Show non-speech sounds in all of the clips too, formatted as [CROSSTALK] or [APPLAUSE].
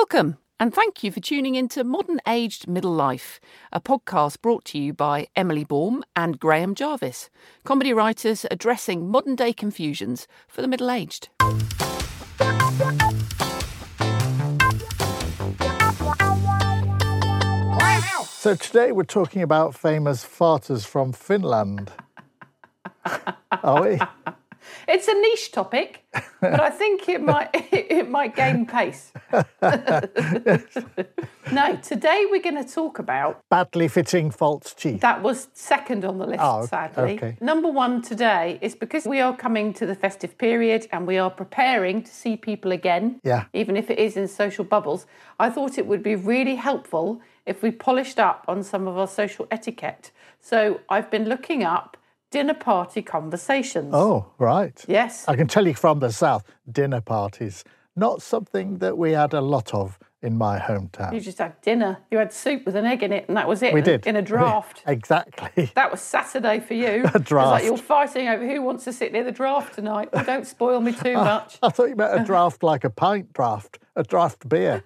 Welcome, and thank you for tuning in to Modern Aged Middle Life, a podcast brought to you by Emily Baum and Graham Jarvis, comedy writers addressing modern day confusions for the middle aged. So today we're talking about famous farters from Finland. Are we? It's a niche topic, but I think it might [LAUGHS] it might gain pace. [LAUGHS] no, today we're going to talk about Badly fitting false teeth. that was second on the list, Oh, sadly. okay. Number one today is because we are coming to the festive period and we are preparing to see people again, Yeah. even if it is in social bubbles. I thought it would be really helpful if we polished up on some of our social etiquette. So I've been looking up dinner party conversations. Oh, right. Yes. I can tell you from the south, dinner parties, not something that we had a lot of in my hometown. You just had dinner. You had soup with an egg in it, and that was it. we in- did. In a [LAUGHS] draft. exactly. That was Saturday for you. [LAUGHS] A It's draft. like you're fighting over who wants to sit near the draft tonight. Well, don't spoil me too [LAUGHS] much. I thought you meant a draft like a pint draft, a draft beer.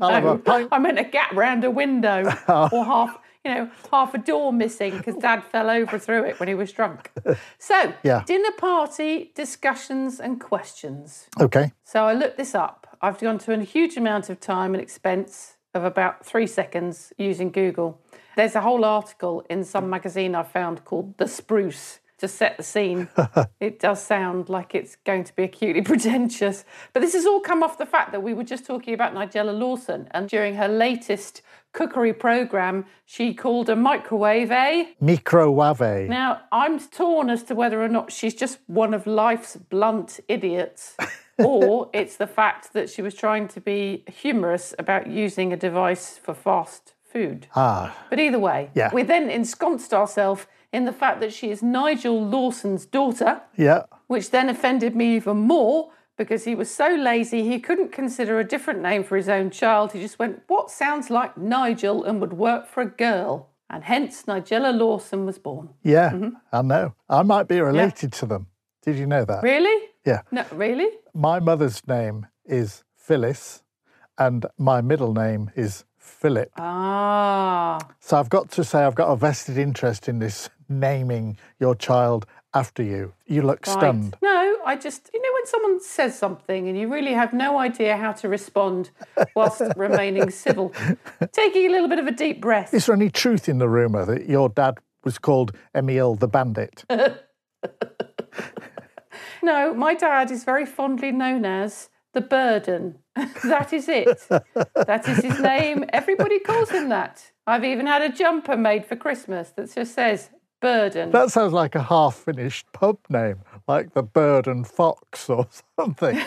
I'll have a pint. I meant a gap round a window oh. or half, you know, half a door missing because Dad [LAUGHS] fell over through it when he was drunk. So, Yeah. dinner party discussions and questions. Okay. So I looked this up. I've gone to a huge amount of time and expense of about three seconds using Google. There's a whole article in some magazine I found called The Spruce to set the scene. [LAUGHS] it does sound like it's going to be acutely [LAUGHS] pretentious. But this has all come off the fact that we were just talking about Nigella Lawson. And during her latest cookery programme, she called a microwave a. Microwave. Now, I'm torn as to whether or not she's just one of life's blunt idiots, [LAUGHS] or it's the fact that she was trying to be humorous about using a device for fast food. Ah, But either way, Yeah. we then ensconced ourselves in the fact that she is Nigel Lawson's daughter, yeah. which then offended me even more because he was so lazy he couldn't consider a different name for his own child. He just went, What sounds like Nigel and would work for a girl? And hence Nigella Lawson was born. Yeah, Mm-hmm. I know. I might be related to them. Did you know that? Really? Yeah. No, really? My mother's name is Phyllis, and my middle name is Philip. Ah, So I've got to say, I've got a vested interest in this naming your child after you. You look right. stunned. No, I just, you know, when someone says something and you really have no idea how to respond whilst [LAUGHS] remaining civil, taking a little bit of a deep breath. Is there any truth in the rumour that your dad was called Emil the Bandit? [LAUGHS] No, my dad is very fondly known as the burden. that is it. that is his name. Everybody calls him that. I've even had a jumper made for Christmas that just says burden. That sounds like a half finished pub name, like the Bird and Fox or [LAUGHS] something.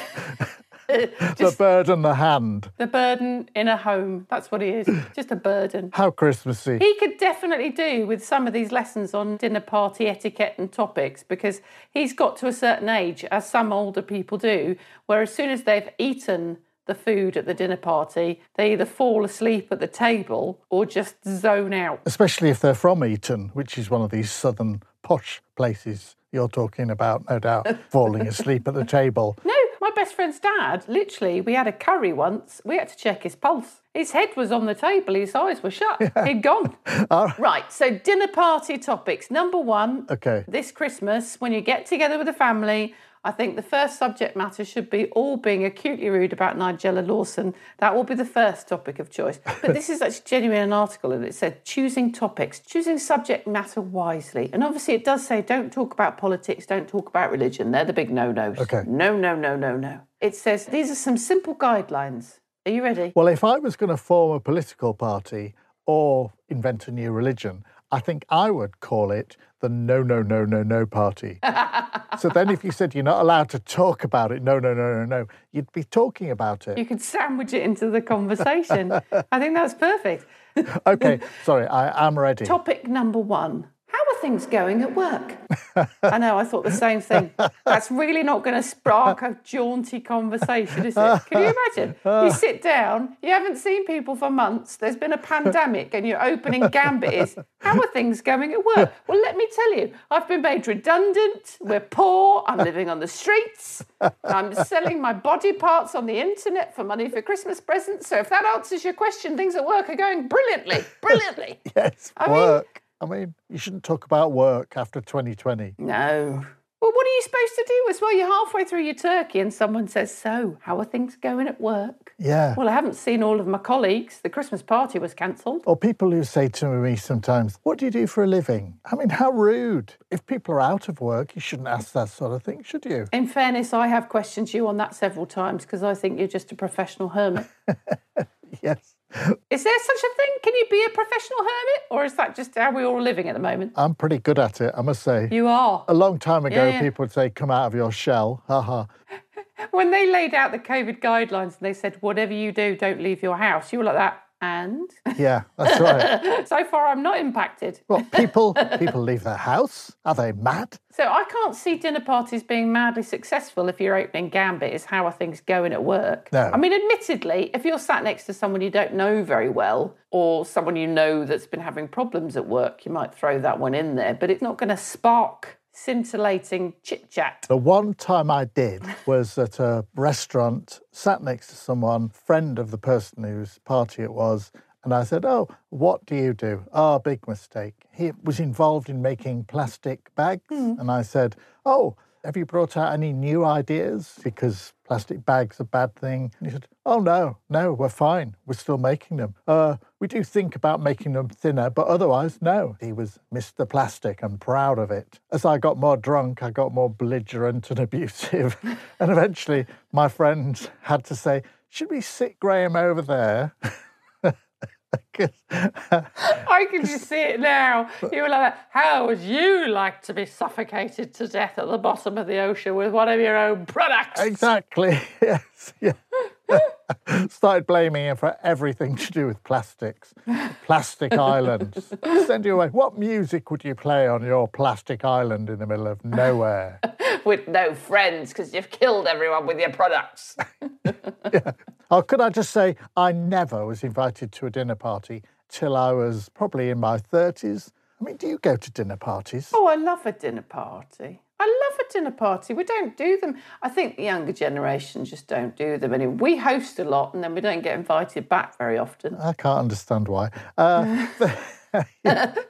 The Bird and the Hand. the burden in a home. That's what he is. Just a burden. How Christmassy. He could definitely do with some of these lessons on dinner party etiquette and topics because he's got to a certain age, as some older people do, where as soon as they've eaten the food at the dinner party, they either fall asleep at the table or just zone out. Especially if they're from Eton, which is one of these southern posh places you're talking about, no doubt, [LAUGHS] falling asleep at the table. No, best friend's dad, literally, we had a curry once. We had to check his pulse. His head was on the table, his eyes were shut. He'd gone. [LAUGHS] right, so dinner party topics. Number one, Okay. this Christmas, when you get together with a family, I think the first subject matter should be all being acutely rude about Nigella Lawson. That will be the first topic of choice. But this is actually genuine an article and it said choosing topics, choosing subject matter wisely. And obviously it does say don't talk about politics, don't talk about religion. They're the big no-nos. Okay. No, no, no, no, no. It says these are some simple guidelines. Are you ready? Well, if I was going to form a political party or invent a new religion, I think I would call it the no, no, no, no, no party. [LAUGHS] so then if you said you're not allowed to talk about it, no, no, no, no, no, you'd be talking about it. You could sandwich it into the conversation. [LAUGHS] I think that's perfect. Okay, sorry, I am ready. Topic number one. How are things going at work? I know, I thought the same thing. That's really not going to spark a jaunty conversation, is it? Can you imagine? You [LAUGHS] sit down, you haven't seen people for months, there's been a pandemic, and your opening gambit is, How are things going at work? Well, let me tell you, I've been made redundant, we're poor, I'm living on the streets, I'm selling my body parts on the internet for money for Christmas presents. So if that answers your question, things at work are going brilliantly, brilliantly. [LAUGHS] Yes, I mean- work. I mean, you shouldn't talk about work after 2020. No. Well, what are you supposed to do as well? You're halfway through your turkey and someone says, So, how are things going at work? Yeah. Well, I haven't seen all of my colleagues. The Christmas party was cancelled. Or people who say to me sometimes, What do you do for a living? I mean, how rude. If people are out of work, you shouldn't ask that sort of thing, should you? In fairness, I have questioned you on that several times because I think you're just a professional hermit. [LAUGHS] Yes. Is there such a thing? Can you be a professional hermit? Or is that just how we're all living at the moment? I'm pretty good at it, I must say. You are. A long time ago, Yeah, yeah. people would say, Come out of your shell. Haha. [LAUGHS] When they laid out the COVID guidelines and they said, Whatever you do, don't leave your house, you were like that. And Yeah, that's right. [LAUGHS] so far, I'm not impacted. Well, people [LAUGHS] people leave their house. Are they mad? So I can't see dinner parties being madly successful if your opening gambit is how are things going at work. No. I mean, admittedly, if you're sat next to someone you don't know very well or someone you know that's been having problems at work, you might throw that one in there, but it's not going to spark scintillating chit chat. The one time I did was at a restaurant, sat next to someone, friend of the person whose party it was, and I said, Oh, what do you do? Oh, big mistake. He was involved in making plastic bags. Hmm. And I said, Oh, have you brought out any new ideas? Because plastic bags are a bad thing. And he said, Oh, no, no, we're fine. We're still making them. Uh, we do think about making them thinner, but otherwise, no. He was Mr. Plastic and proud of it. As I got more drunk, I got more belligerent and [LAUGHS] abusive. and eventually, my friend had to say, Should we sit Graham over there? [LAUGHS] [LAUGHS] I can just see it now. You were like, how would you like to be suffocated to death at the bottom of the ocean with one of your own products? Exactly. [LAUGHS] Yes. Yeah. [LAUGHS] Started blaming him for everything to do with plastics. Plastic [LAUGHS] islands. Send you away. What music would you play on your plastic island in the middle of nowhere? [LAUGHS] With no friends because you've killed everyone with your products. Oh, could I just say, I never was invited to a dinner party till I was probably in my 30s. I mean, do you go to dinner parties? Oh, I love a dinner party. I love a dinner party. We don't do them. I think the younger generation just don't do them anymore. We host a lot and then we don't get invited back very often. I can't understand why. Uh, [LAUGHS]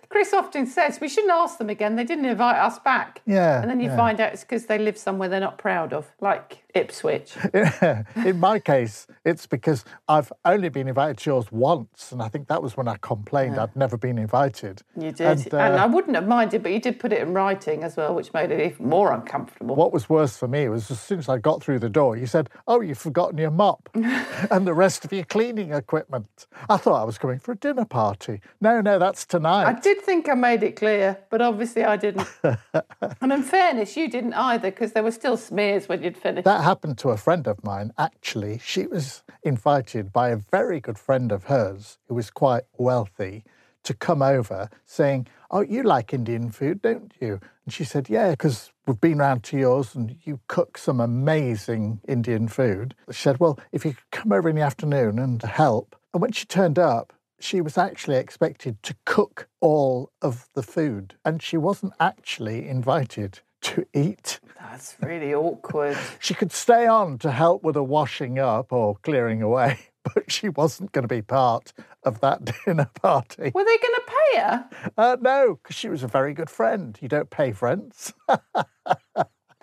Chris often says we shouldn't ask them again. They didn't invite us back. Yeah, And then you yeah. find out it's because they live somewhere they're not proud of, like Ipswich. [LAUGHS] in my case, it's because I've only been invited to yours once, and I think that was when I complained I'd never been invited. You did. And, And, uh, I wouldn't have minded, but you did put it in writing as well, which made it even more uncomfortable. What was worse for me was as soon as I got through the door, you said, Oh, you've forgotten your mop [LAUGHS] and the rest of your cleaning equipment. I thought I was coming for a dinner party. No, no, that's tonight. I did think I made it clear, but obviously I didn't. [LAUGHS] and in fairness, you didn't either, because there were still smears when you'd finished. That happened to a friend of mine. Actually, she was invited by a very good friend of hers who was quite wealthy to come over saying, Oh, you like Indian food, don't you? And she said, Yeah, because we've been round to yours and you cook some amazing Indian food. She said, Well, if you could come over in the afternoon and help. And when she turned up, she was actually expected to cook all of the food and she wasn't actually invited to eat. That's really awkward. [LAUGHS] She could stay on to help with the washing up or clearing away, [LAUGHS] but she wasn't going to be part of that [LAUGHS] dinner party. Were they going to pay her? Uh, no, because she was a very good friend. You don't pay friends.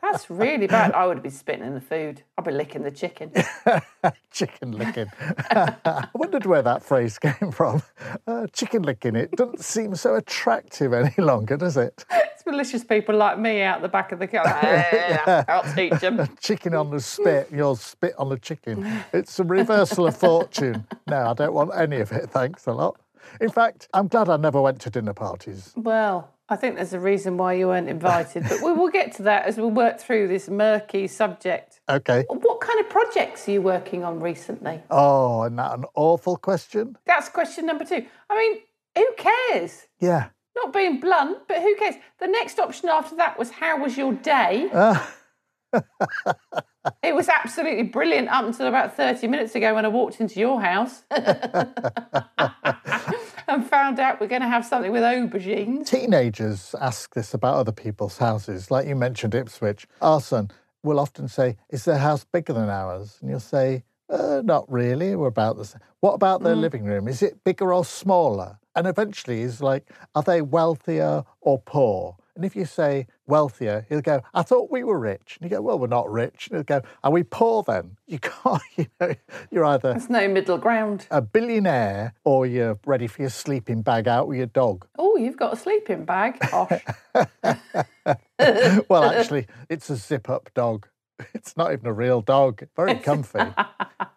That's really bad. I would be spitting in the food. I'd be licking the chicken. [LAUGHS] chicken licking. [LAUGHS] I wondered where that phrase came from. Uh, chicken licking. It doesn't seem so attractive any [LAUGHS] longer, does it? It's malicious people like me out the back of the car. "Ah, I'll teach them. Chicken on the spit, you'll spit on the chicken. It's a reversal of fortune. No, I don't want any of it, thanks a lot. In fact, I'm glad I never went to dinner parties. Well, I think there's a reason why you weren't invited, but we will get to that as we work through this murky subject. Okay. What kind of projects are you working on recently? Oh, and that an awful question? That's question number two. I mean, who cares? Yeah. Not being blunt, but who cares? The next option after that was how was your day? Uh. [LAUGHS] it was absolutely brilliant up until about 30 minutes ago when I walked into your house [LAUGHS] and found out we're going to have something with aubergines. Teenagers ask this about other people's houses. Like you mentioned Ipswich. Our son will often say, Is their house bigger than ours? And you'll say, uh, Not really. We're about the same. What about their living room? Is it bigger or smaller? And eventually he's like, Are they wealthier or poor? And if you say wealthier, he'll go, I thought we were rich. And you go, Well, we're not rich. And he'll go, Are we poor then? [LAUGHS] You can't, you know, you're either There's no middle ground. a billionaire or you're ready for your sleeping bag out with your dog. Oh, you've got a sleeping bag. Gosh. [LAUGHS] Well, [LAUGHS] actually, it's a zip up dog. It's not even a real dog. Very comfy.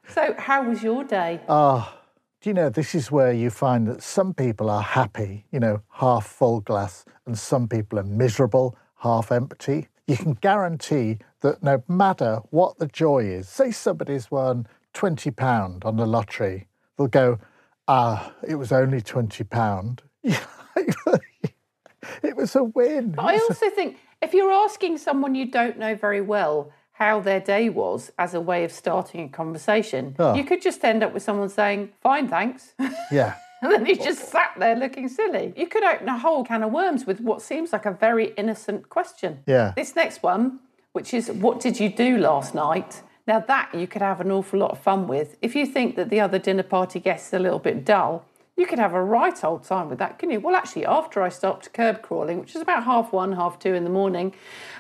so, how was your day? Oh, do you know, this is where you find that some people are happy, you know, half full glass, and some people are miserable, half empty. You can guarantee that no matter what the joy is, say somebody's won £20 on the lottery, they'll go, ah, it was only £20. [LAUGHS] it was a win. But I also think if you're asking someone you don't know very well how their day was as a way of starting a conversation, Oh. you could just end up with someone saying, Fine, thanks. [LAUGHS] Yeah. and then you just sat there looking silly. You could open a whole can of worms with what seems like a very innocent question. Yeah. This next one, which is, What did you do last night? Now, that you could have an awful lot of fun with. If you think that the other dinner party guests are a little bit dull, you could have a right old time with that, couldn't you? Well, actually, after I stopped curb crawling, which was about half one, half two in the morning,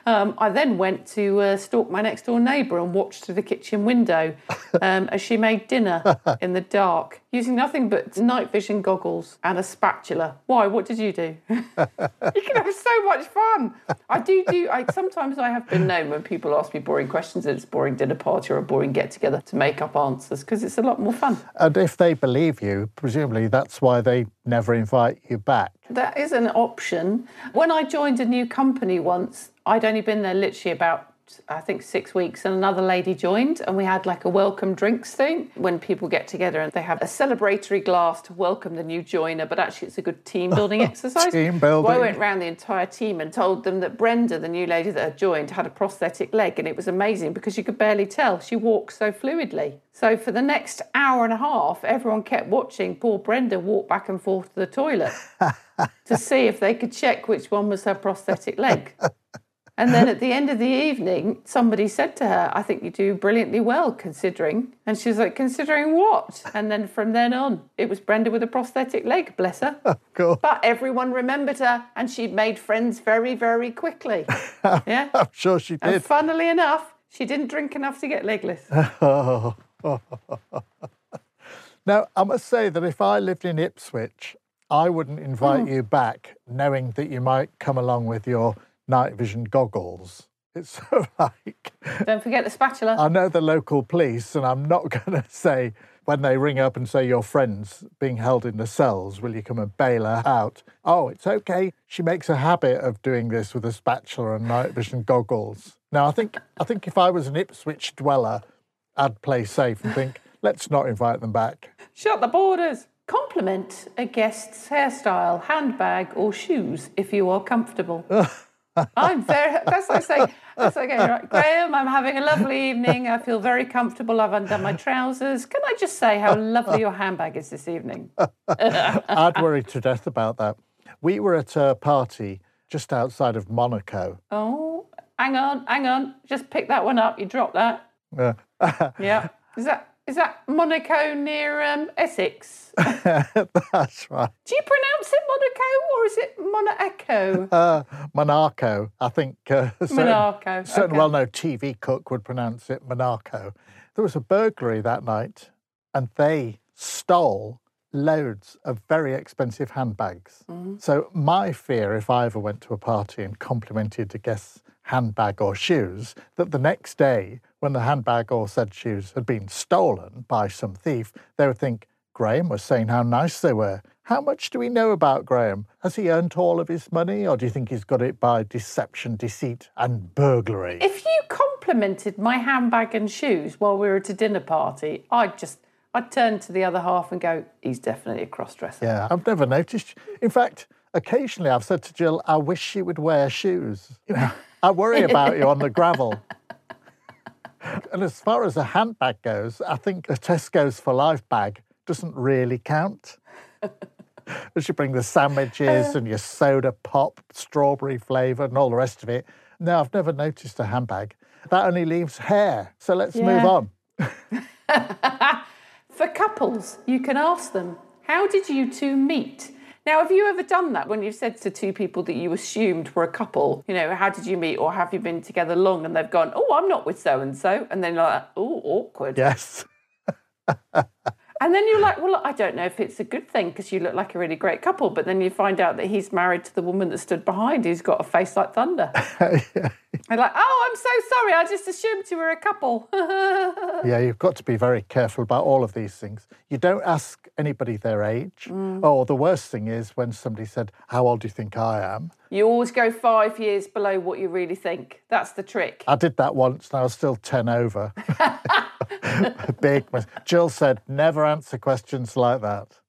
um, I then went to uh, stalk my next door neighbour and watched through the kitchen window [LAUGHS] um, as she made dinner in the dark using nothing but night vision goggles and a spatula. Why? What did you do? [LAUGHS] you can have so much fun. I do do. I sometimes I have been known when people ask me boring questions it's a boring dinner party or a boring get together to make up answers because it's a lot more fun. And if they believe you, presumably that's why they never invite you back. That is an option. When I joined a new company once, I'd only been there literally about I think six weeks, and another lady joined, and we had like a welcome drinks thing when people get together and they have a celebratory glass to welcome the new joiner. But actually, it's a good team building [LAUGHS] exercise. Team So I went round the entire team and told them that Brenda, the new lady that had joined, had a prosthetic leg, and it was amazing because you could barely tell. She walked so fluidly. So for the next hour and a half, everyone kept watching poor Brenda walk back and forth to the toilet [LAUGHS] to see if they could check which one was her prosthetic leg. [LAUGHS] And then [LAUGHS] at the end of the evening, somebody said to her, I think you do brilliantly well considering. And she was like, Considering what? And then from then on, it was Brenda with a prosthetic leg, bless her. [LAUGHS] Cool. But everyone remembered her and she made friends very, very quickly. [LAUGHS] Yeah. I'm sure she And did. funnily enough, she didn't drink enough to get legless. Now, I must say that if I lived in Ipswich, I wouldn't invite Hmm. you back knowing that you might come along with your night vision goggles. It's [LAUGHS] sort of like, Don't forget the spatula. I know the local police, and I'm not [LAUGHS] going to say when they ring up and say your friend's being held in the cells, will you come and bail her out? Oh, it's okay. She makes a habit of doing this with a spatula and night vision goggles. Now, I think I think if I was an Ipswich dweller, I'd play safe and think, [LAUGHS] let's not invite them back. Shut the borders. Compliment a guest's hairstyle, handbag, or shoes if you are comfortable. I'm very, that's what I say. that's like, going, right, Graham, I'm having a lovely evening. I feel very comfortable. I've undone my trousers. Can I just say how lovely your handbag is this evening? [LAUGHS] I'd worry to death about that. We were at a party just outside of Monaco. Oh, hang on, hang on. Just pick that one up. You dropped that. Yeah. [LAUGHS] Yeah. Is that, is that Monaco near um, Essex? [LAUGHS] that's right. Do you pronounce it Monaco or is it Monaco? Uh, Monaco, I think. Uh, certain, Monaco, certain okay. well-known TV cook would pronounce it Monaco. There was a burglary that night, and they stole loads of very expensive handbags. Mm-hmm. So my fear, if I ever went to a party and complimented a guest's handbag or shoes, that the next day, when the handbag or said shoes had been stolen by some thief, they would think Graham was saying how nice they were. How much do we know about Graham? Has he earned all of his money, or do you think he's got it by deception, deceit, and burglary? If you complimented my handbag and shoes while we were at a dinner party, I'd just I'd turn to the other half and go, "He's definitely a cross-dresser." Yeah, I've never noticed. In fact, occasionally I've said to Jill, I wish she would wear shoes. You know, I worry about you on the gravel. And as far as a handbag goes, I think a Tesco's for life bag doesn't really count. [LAUGHS] As you bring the sandwiches and your soda pop, strawberry flavour, and all the rest of it. No, I've never noticed a handbag. That only leaves hair. So let's move on. [LAUGHS] [LAUGHS] For couples, you can ask them, How did you two meet? Now, have you ever done that when you've said to two people that you assumed were a couple, you know, how did you meet or have you been together long? And they've gone, Oh, I'm not with so and so. And then you're like, Oh, awkward. Yes. And then you're like, Well, I don't know if it's a good thing because you look like a really great couple. But then you find out that he's married to the woman that stood behind who's got a face like thunder. [LAUGHS] [LAUGHS] They're like, Oh, I'm so sorry. I just assumed you were a couple. [LAUGHS] Yeah, you've got to be very careful about all of these things. You don't ask anybody their age. Mm. Oh, the worst thing is when somebody said, How old do you think I am? you always go five years below what you really think. That's the trick. I did that once and I was still 10 over. [LAUGHS] Big mis- Jill said, Never answer questions like that.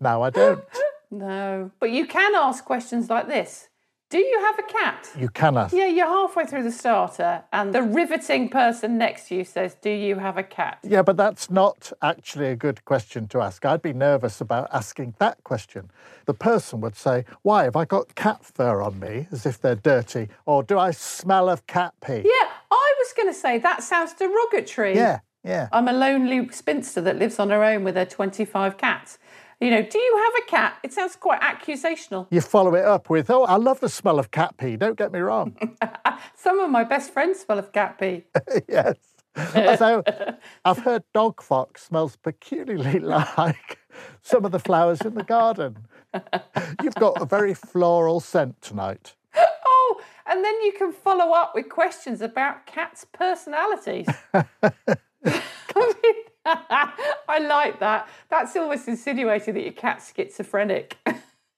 no, I don't. No. But you can ask questions like this Do you have a cat? You can ask. Yeah, you're halfway through the starter, and the riveting person next to you says, Do you have a cat? Yeah, but that's not actually a good question to ask. I'd be nervous about asking that question. The person would say, Why have I got cat fur on me as if they're dirty? Or do I smell of cat pee? Yeah, I was going to say that sounds derogatory. Yeah, yeah. I'm a lonely spinster that lives on her own with her 25 cats. You know, do you have a cat? It sounds quite accusational. You follow it up with, Oh, I love the smell of cat pee, don't get me wrong. [LAUGHS] Some of my best friends smell of cat pee. [LAUGHS] yes. So [LAUGHS] I've heard dog fox smells peculiarly like some of the flowers in the garden. You've got a very floral scent tonight. Oh, and then you can follow up with questions about cats' personalities. [LAUGHS] I like that. That's almost insinuating that your cat's schizophrenic. [LAUGHS]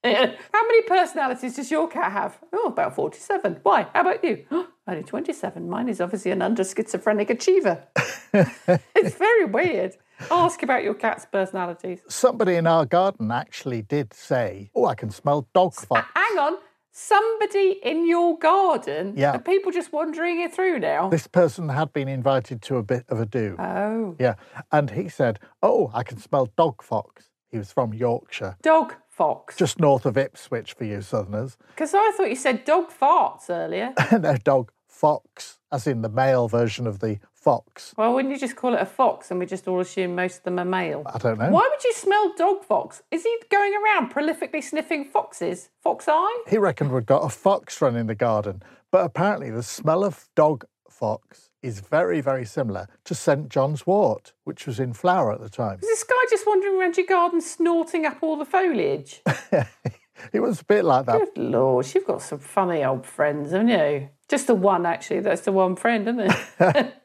How many personalities does your cat have? Oh, about 47. Why? How about you? Oh, [GASPS] only 27. Mine is obviously an under schizophrenic achiever. [LAUGHS] it's very weird. Ask about your cat's personalities. Somebody in our garden actually did say, Oh, I can smell dog uh, fox. Hang on. Somebody in your garden? Yeah. Are people just wandering it through now? This person had been invited to a bit of a do. Oh. Yeah. And he said, Oh, I can smell dog fox. He was from Yorkshire, Dog fox. just north of Ipswich for you southerners. [LAUGHS] Because I thought you said dog farts earlier. [LAUGHS] no, dog fox, as in the male version of the fox. well, wouldn't you just call it a fox and we just all assume most of them are male? I don't know. Why would you smell dog fox? Is he going around prolifically sniffing foxes? Fox eye? He reckoned we'd got a fox run in the garden, but apparently the smell of dog fox is very, very similar to St John's wort, which was in flower at the time. Is this guy just wandering around your garden snorting up all the foliage? [LAUGHS] It was a bit like that. Good lord, you've got some funny old friends, haven't you? Just the one, actually. That's the one friend, isn't it? [LAUGHS]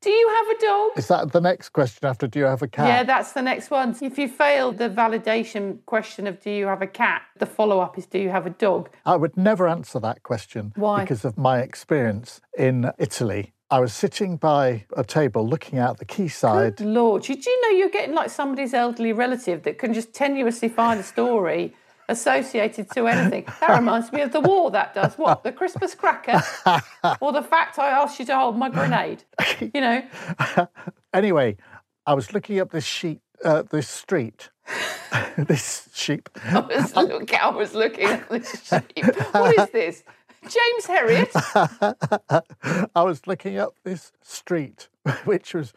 Do you have a dog? Is that the next question after do you have a cat? Yeah, that's the next one. If you failed the validation question of do you have a cat, the follow up is do you have a dog? I would never answer that question Why? because of my experience in Italy. I was sitting by a table looking out the quayside. Good Lord, did you know you're getting like somebody's elderly relative that can just tenuously find a story associated to anything? That [LAUGHS] reminds me of the war, that does. What? The Christmas cracker? [LAUGHS] or the fact I asked you to hold my grenade? You know? [LAUGHS] Anyway, I was looking up this sheet, uh, this street, this sheep. I was, look, I was looking at the sheep. What is this? James Herriot? [LAUGHS] I was looking up this street, [LAUGHS] which was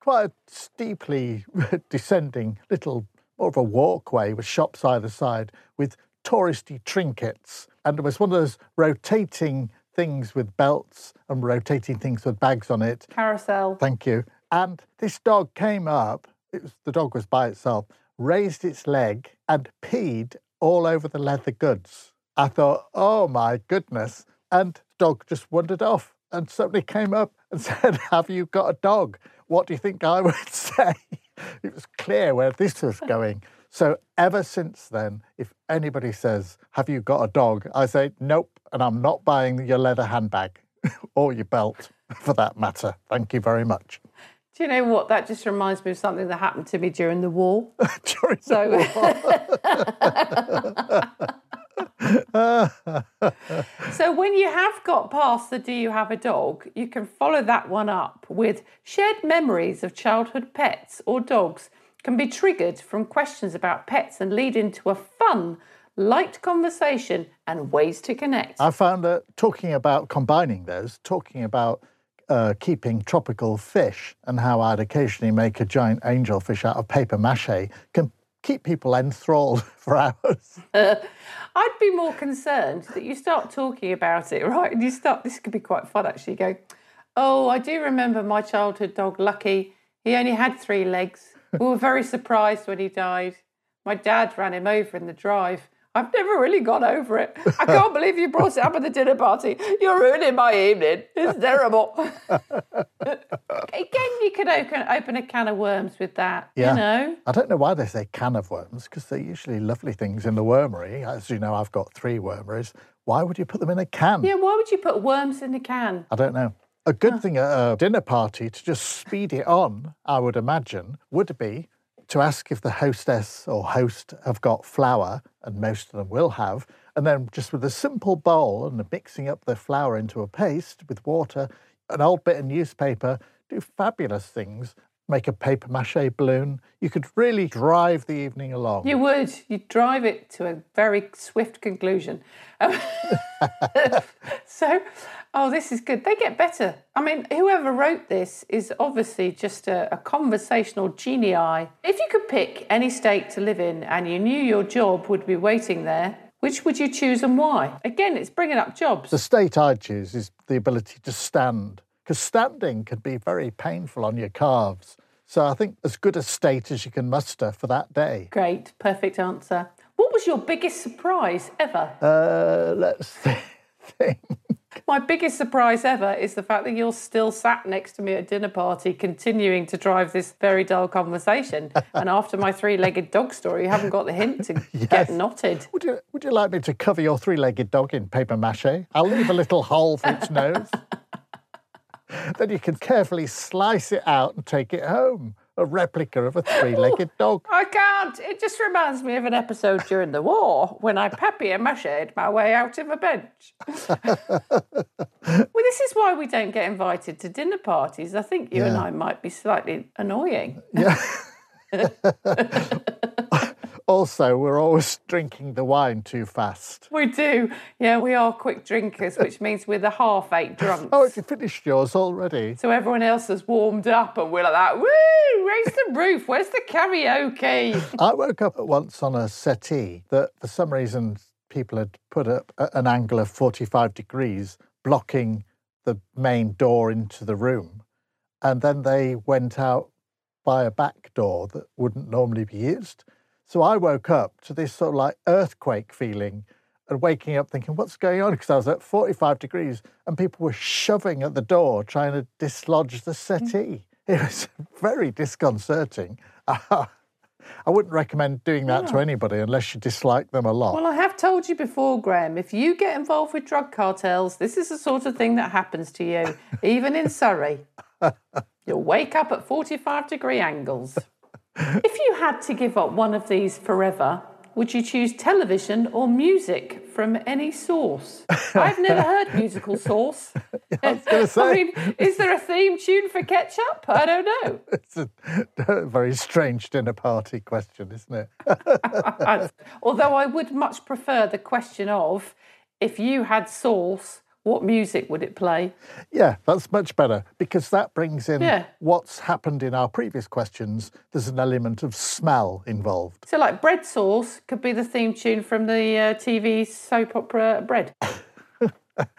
quite a steeply [LAUGHS] descending little, more of a walkway with shops either side with touristy trinkets. And it was one of those rotating things with belts and rotating things with bags on it. Carousel. Thank you. And this dog came up, it was, the dog was by itself, raised its leg and peed all over the leather goods. I thought, oh my goodness. And the dog just wandered off. And somebody came up and [LAUGHS] said, Have you got a dog? What do you think I [LAUGHS] would say? It was clear where this was [LAUGHS] going. So ever since then, if anybody says, Have you got a dog? I say, Nope. And I'm not buying your leather handbag or your belt for that matter. Thank you very much. Do you know what? That just reminds me of something that happened to me during the war. During the So, [LAUGHS] so when you have got past the do you have a dog, you can follow that one up with shared memories of childhood pets or dogs can be triggered from questions about pets and lead into a fun, light conversation and ways to connect. I found that talking about combining those, talking about uh, keeping tropical fish and how I'd occasionally make a giant angelfish out of paper mache can keep people enthralled [LAUGHS] for hours. [LAUGHS] I'd be more concerned that you start talking about it, [LAUGHS] right? And you start, this could be quite fun actually. You go, Oh, I do remember my childhood dog, Lucky. He only had three legs. We were very surprised when he died. My dad ran him over in the drive. I've never really got over it. I can't [LAUGHS] believe you brought it up at the dinner party. You're ruining my evening. It's terrible. [LAUGHS] Again, you could open, open a can of worms with that. Yeah. You know? I don't know why they say can of worms because they're usually lovely things in the wormery. As you know, I've got three wormeries. Why would you put them in a can? Yeah, why would you put worms in a can? I don't know. A good thing at a dinner party to just speed it on, I would imagine, would be to ask if the hostess or host have got flour, and most of them will have, and then just with a simple bowl and mixing up the flour into a paste with water, an old bit of newspaper, do fabulous things. Make a paper mache balloon. You could really drive the evening along. You would. You'd drive it to a very swift conclusion. Um, [LAUGHS] so, oh, this is good. They get better. I mean, whoever wrote this is obviously just a, a conversational genii. If you could pick any state to live in and you knew your job would be waiting there, which would you choose and why? Again, it's bringing up jobs. The state I'd choose is the ability to stand, because standing can be very painful on your calves. So I think as good a state as you can muster for that day. Great, perfect answer. What was your biggest surprise ever? Uh, let's [LAUGHS] think. My biggest surprise ever is the fact that you're still sat next to me at a dinner party, continuing to drive this very dull conversation. [LAUGHS] and after my three legged dog story, you haven't got the hint to [LAUGHS] get knotted. Would you, would you like me to cover your three legged dog in paper mache? I'll leave a little hole for its nose. Then you can carefully slice it out and take it home. A replica of a three legged dog. I can't. It just reminds me of an episode during the war when I papier mache'd my way out of a bench. [LAUGHS] well, this is why we don't get invited to dinner parties. I think you and I might be slightly annoying. Yeah. [LAUGHS] [LAUGHS] also, we're always [LAUGHS] drinking the wine too fast. We do. Yeah, we are quick drinkers, which means we're the half eight drunks. Oh, you finished yours already? So everyone else has warmed up and we're like that, woo, raise the [LAUGHS] roof, where's the karaoke? I woke up once on a settee that for some reason people had put up at an angle of 45 degrees, blocking the main door into the room. And then they went out by a back door that wouldn't normally be used. So I woke up to this sort of like earthquake feeling and waking up thinking, what's going on? Because I was at 45 degrees and people were shoving at the door trying to dislodge the mm. settee. It was [LAUGHS] very disconcerting. [LAUGHS] I wouldn't recommend doing that to anybody unless you dislike them a lot. Well, I have told you before, Graham, if you get involved with drug cartels, this is the sort of thing that happens to you, even in Surrey. [LAUGHS] You'll wake up at 45 degree angles. If you had to give up one of these forever, would you choose television or music from any source? I've never heard musical source. [LAUGHS] I, say. mean, is there a theme tune for ketchup? I don't know. [LAUGHS] It's a, a very strange dinner party question, isn't it? [LAUGHS] Although I would much prefer the question of if you had sauce, what music would it play? Yeah, that's much better because that brings in Yeah. what's happened in our previous questions. There's an element of smell involved. So, like bread sauce could be the theme tune from the uh, TV soap opera Bread. [LAUGHS]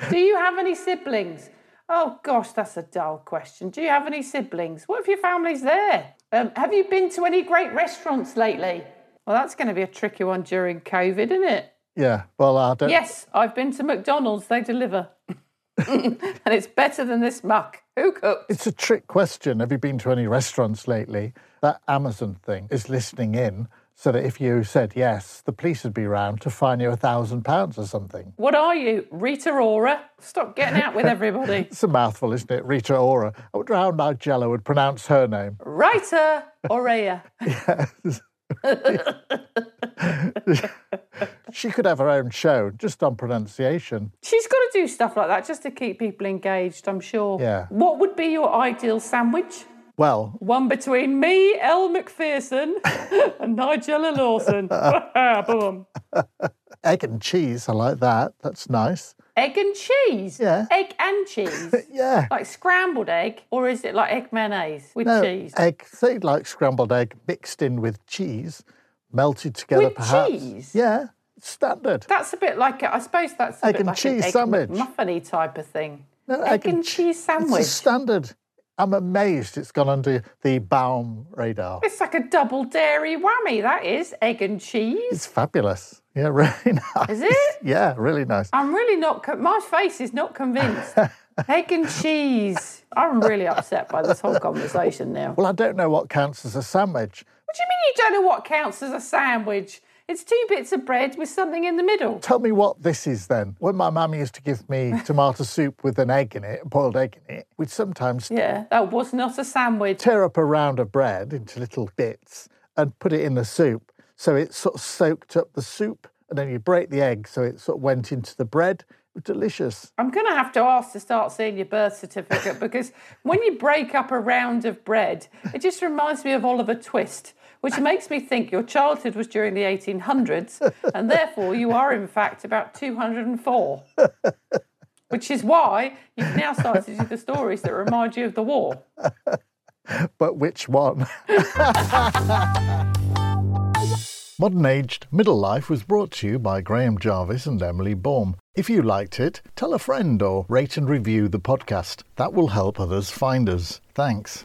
Do you have any siblings? Oh gosh, that's a dull question. Do you have any siblings? What if your family's there? Um, have you been to any great restaurants lately? Well, that's going to be a tricky one during COVID, isn't it? Yeah, well, I don't. Yes, I've been to McDonald's. They deliver. [LAUGHS] and it's better than this muck. Who cooked? It's a trick question. Have you been to any restaurants lately? That Amazon thing is listening in. so that if you said yes, the police would be round to fine you a thousand pounds or something. What are you, Rita Ora? Stop getting out with everybody. [LAUGHS] It's a mouthful, isn't it? Rita Ora. I wonder how Nigella would pronounce her name. Rita Orea. [LAUGHS] She could have her own show just on pronunciation. She's got to do stuff like that just to keep people engaged, I'm sure. Yeah. What would be your ideal sandwich? Well, One between me, Elle Macpherson, [LAUGHS] and Nigella Lawson. [LAUGHS] Boom. egg and cheese, I like that. That's nice. Egg and cheese? Yeah. Egg and cheese? [LAUGHS] Yeah. like scrambled egg? Or is it like egg mayonnaise with No, cheese? egg, say like scrambled egg mixed in with cheese, melted together With perhaps. cheese? Yeah, standard. That's a bit like, a, I suppose that's a Egg bit and like cheese an egg sandwich. muffiny type of thing. No, egg, and cheese It's sandwich. a standard. I'm amazed it's gone under the Baum radar. It's like a double dairy whammy, that is. Egg and cheese. It's fabulous. Yeah, [LAUGHS] really nice. Is it? Yeah, really nice. I'm really not, co- my face is not convinced. Egg and cheese. I'm really upset by this whole conversation now. Well, I don't know what counts as a sandwich. What do you mean you don't know what counts as a sandwich? It's two bits of bread with something in the middle. Tell me what this is then. When my mum used to give me tomato soup with an egg in it, a boiled egg in it, we'd sometimes Yeah, that was not a sandwich. tear up a round of bread into little bits and put it in the soup so it sort of soaked up the soup and then you break the egg so it sort of went into the bread. Delicious. I'm going to have to ask to start seeing your birth certificate because when you break up a round of bread, it just reminds me of Oliver Twist, which makes me think your childhood was during the 1800s and therefore you are, in fact, about 204. Which is why you've now started to do the stories that remind you of the war. But which one? [LAUGHS] Modern Aged Middle Life was brought to you by Graham Jarvis and Emily Baum. If you liked it, tell a friend or rate and review the podcast. That will help others find us. Thanks.